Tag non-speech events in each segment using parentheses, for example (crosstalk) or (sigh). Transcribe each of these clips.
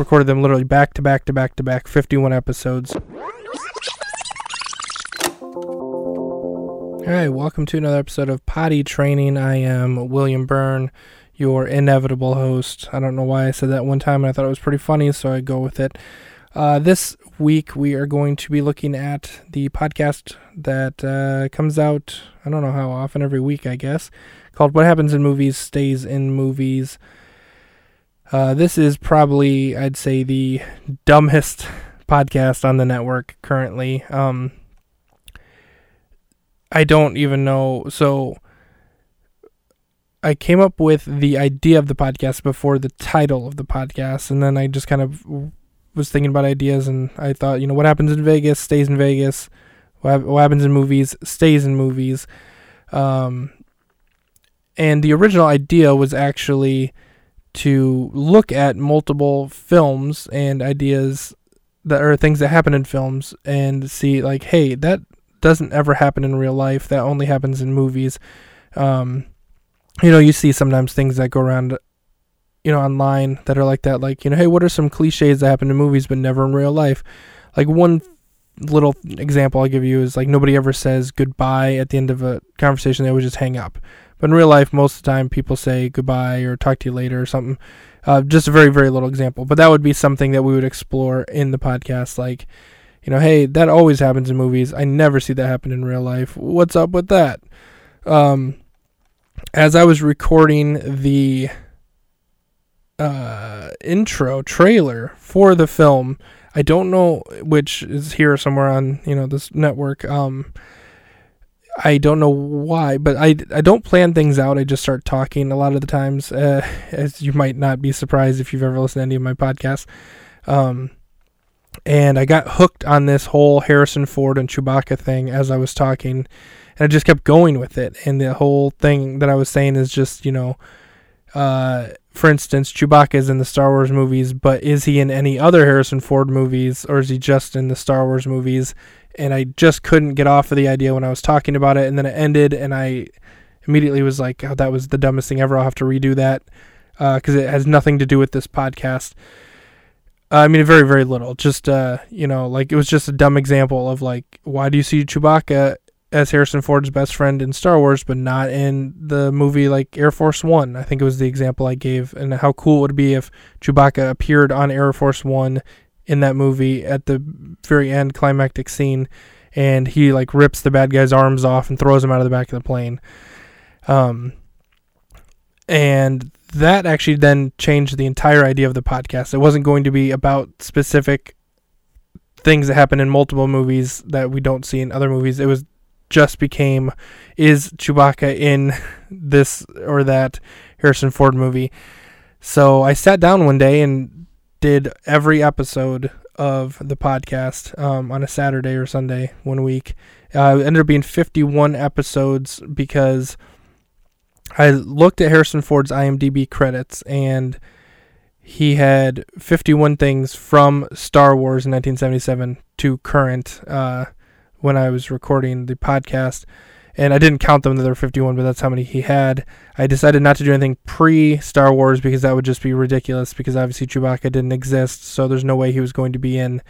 recorded them literally back to back to back to back, 51 episodes. All right, welcome to another episode of Potty Training. I am William Byrne, your inevitable host. I don't know why I said that one time, and I thought it was pretty funny, so I go with it. Uh, this week, we are going to be looking at the podcast that uh, comes out, I don't know how often, every week, I guess, called What Happens in Movies Stays in Movies. Uh, this is probably, I'd say, the dumbest podcast on the network currently. Um, I don't even know. So I came up with the idea of the podcast before the title of the podcast, and then I just kind of was thinking about ideas, and I thought, you know, what happens in Vegas stays in Vegas. What, happens in movies stays in movies. Um, and the original idea was actually to look at multiple films and ideas that are things that happen in films and see like hey that doesn't ever happen in real life. That only happens in movies. Um, you know you see sometimes things that go around you know online that are like that like you know hey what are some cliches that happen in movies but never in real life? Like one little example i'll give you is like nobody ever says goodbye at the end of a conversation they always just hang up but in real life, most of the time, people say goodbye or talk to you later or something. Uh, just a very, very little example. But that would be something that we would explore in the podcast. Like, you know, hey, that always happens in movies. I never see that happen in real life. What's up with that? Um, as I was recording the uh, intro trailer for the film, I don't know which is here somewhere on you know this network. Um, I don't know why, but I, I don't plan things out. I just start talking a lot of the times, uh, (laughs) as you might not be surprised if you've ever listened to any of my podcasts. Um, and I got hooked on this whole Harrison Ford and Chewbacca thing as I was talking, and I just kept going with it. And the whole thing that I was saying is just, you know, uh, for instance, Chewbacca is in the Star Wars movies, but is he in any other Harrison Ford movies, or is he just in the Star Wars movies? and I just couldn't get off of the idea when I was talking about it, and then it ended, and I immediately was like, oh, "that was the dumbest thing ever." I'll have to redo that because uh, it has nothing to do with this podcast. Uh, I mean, very, very little. Just uh, you know, like it was just a dumb example of like, why do you see Chewbacca as Harrison Ford's best friend in Star Wars, but not in the movie like Air Force One? I think it was the example I gave, and how cool it would be if Chewbacca appeared on Air Force One in that movie at the very end climactic scene and he like rips the bad guy's arms off and throws him out of the back of the plane. Um and that actually then changed the entire idea of the podcast. It wasn't going to be about specific things that happen in multiple movies that we don't see in other movies. It was just became is Chewbacca in (laughs) this or that Harrison Ford movie so I sat down one day and did every episode of the podcast um, on a Saturday or Sunday one week. Uh, it ended up being 51 episodes because I looked at Harrison Ford's IMDb credits and he had 51 things from Star Wars in 1977 to current uh, when I was recording the podcast and I didn't count them there were 51, but that's how many he had. I decided not to do anything pre Star Wars because that would just be ridiculous because obviously Chewbacca didn't exist, so there's no way he was going to be in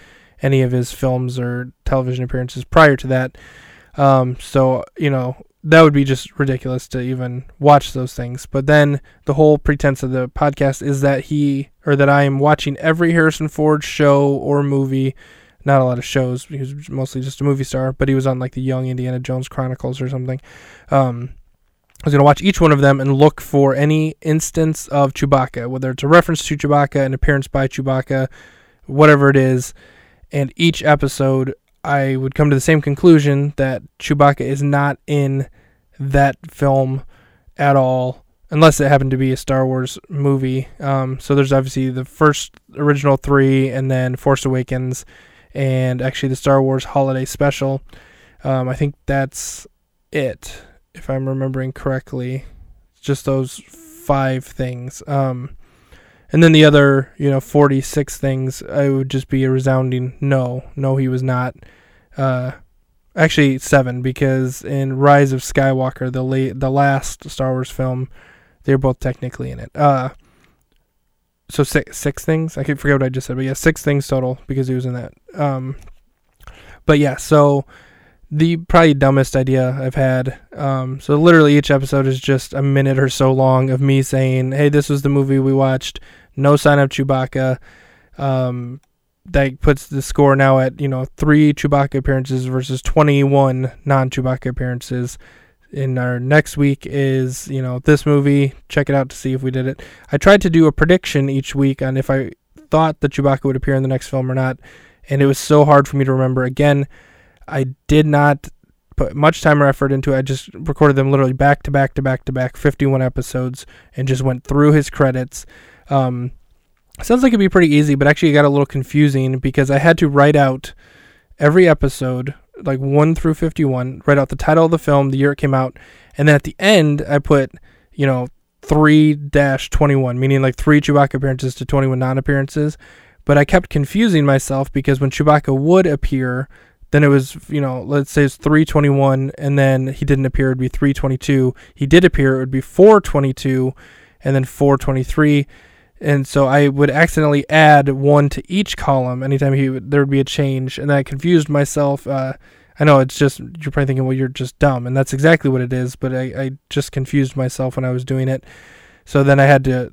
any of his films or television appearances prior to that. Um, so, you know, that would be just ridiculous to even watch those things. But then the whole pretense of the podcast is that he or that I am watching every Harrison Ford show or movie not a lot of shows. He was mostly just a movie star, but he was on like the Young Indiana Jones Chronicles or something. Um, I was going to watch each one of them and look for any instance of Chewbacca, whether it's a reference to Chewbacca, an appearance by Chewbacca, whatever it is. And each episode, I would come to the same conclusion that Chewbacca is not in that film at all, unless it happened to be a Star Wars movie. Um, so there's obviously the first original three, and then Force Awakens, and actually the Star Wars Holiday Special. Um, I think that's it, if I'm remembering correctly. Just those five things. Um, and then the other, you know, 46 things, I would just be a resounding no. No, he was not. Uh, actually, seven, because in Rise of Skywalker, the late, the last Star Wars film, they're both technically in it. Uh, so six six things. I can't forget what I just said, but yeah, six things total because he was in that. Um, but yeah, so the probably dumbest idea I've had. Um, so literally each episode is just a minute or so long of me saying, "Hey, this was the movie we watched. No sign of Chewbacca." Um, that puts the score now at you know three Chewbacca appearances versus 21 non-Chewbacca appearances. In our next week is you know this movie. Check it out to see if we did it. I tried to do a prediction each week on if I thought that Chewbacca would appear in the next film or not, and it was so hard for me to remember. Again, I did not put much time or effort into it. I just recorded them literally back to back to back to back, 51 episodes, and just went through his credits. Um, sounds like it'd be pretty easy, but actually it got a little confusing because I had to write out every episode, like 1 through 51, write out the title of the film, the year it came out, and then at the end I put, you know, 3 21, meaning like three Chewbacca appearances to 21 non appearances. But I kept confusing myself because when Chewbacca would appear, then it was, you know, let's say it's 321 and then he didn't appear, it would be 322. He did appear, it would be 422 and then 423. And so I would accidentally add one to each column anytime he would, there would be a change, and that confused myself. Uh, I know it's just you're probably thinking, well, you're just dumb, and that's exactly what it is. But I, I just confused myself when I was doing it. So then I had to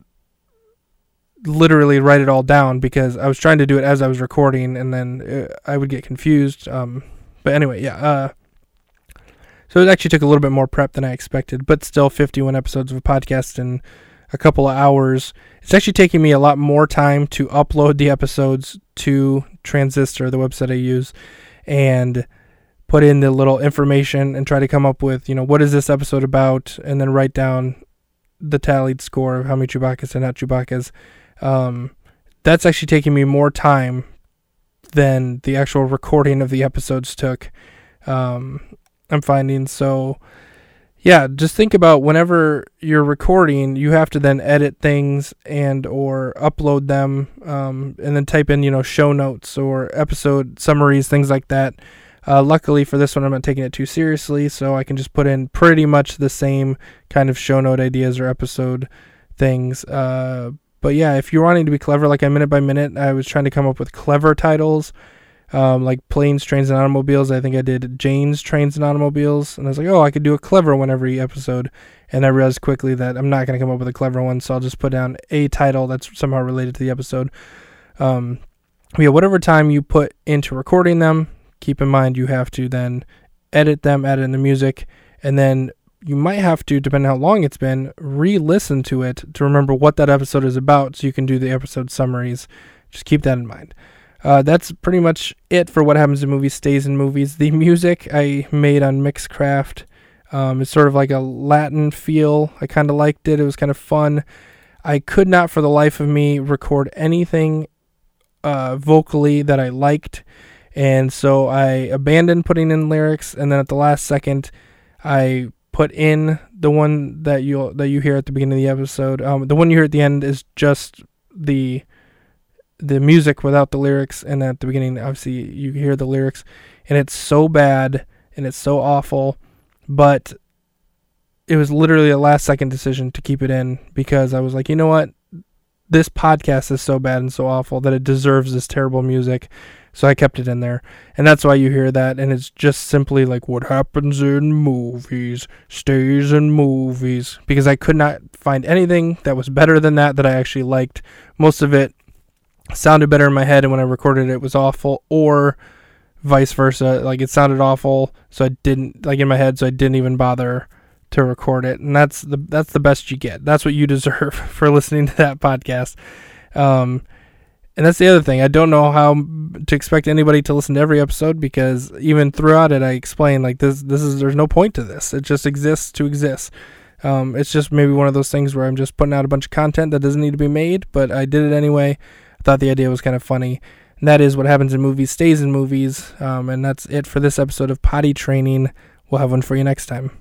literally write it all down because I was trying to do it as I was recording, and then uh, I would get confused. Um, but anyway, yeah. Uh, so it actually took a little bit more prep than I expected, but still 51 episodes of a podcast in a couple of hours. It's actually taking me a lot more time to upload the episodes to Transistor, the website I use, and put in the little information and try to come up with, you know, what is this episode about, and then write down the tallied score of how many Chewbacca's and not Chewbacca's. Um, that's actually taking me more time than the actual recording of the episodes took. Um, I'm finding so. Yeah, just think about whenever you're recording, you have to then edit things and or upload them, um, and then type in you know show notes or episode summaries, things like that. Uh, luckily for this one, I'm not taking it too seriously, so I can just put in pretty much the same kind of show note ideas or episode things. Uh, but yeah, if you're wanting to be clever, like I minute by minute, I was trying to come up with clever titles, um, like planes, trains, and automobiles. I think I did Jane's trains and automobiles, and I was like, oh, I could do a clever one every episode. And I realized quickly that I'm not going to come up with a clever one, so I'll just put down a title that's somehow related to the episode. Um, yeah, whatever time you put into recording them, keep in mind you have to then edit them, add in the music, and then you might have to, depending on how long it's been, re listen to it to remember what that episode is about so you can do the episode summaries. Just keep that in mind. Uh, that's pretty much it for what happens in movies stays in movies. The music I made on Mixcraft um, is sort of like a Latin feel. I kind of liked it. It was kind of fun. I could not, for the life of me, record anything uh, vocally that I liked, and so I abandoned putting in lyrics. And then at the last second, I put in the one that you that you hear at the beginning of the episode. Um, the one you hear at the end is just the the music without the lyrics, and at the beginning, obviously, you hear the lyrics, and it's so bad and it's so awful, but it was literally a last second decision to keep it in because I was like, you know what, this podcast is so bad and so awful that it deserves this terrible music. So I kept it in there. And that's why you hear that. And it's just simply like what happens in movies stays in movies. Because I could not find anything that was better than that that I actually liked. Most of it sounded better in my head. And when I recorded it, it was awful. Or vice versa. Like it sounded awful. So I didn't, like in my head, so I didn't even bother to record it. And that's the, that's the best you get. That's what you (laughs) deserve for listening to that podcast. Um, and that's the other thing. I don't know how to expect anybody to listen to every episode because even throughout it, I explain like this. This is there's no point to this. It just exists to exist. Um, it's just maybe one of those things where I'm just putting out a bunch of content that doesn't need to be made, but I did it anyway. Thought the idea was kind of funny. And that is what happens in movies stays in movies. Um, and that's it for this episode of Potty Training. We'll have one for you next time.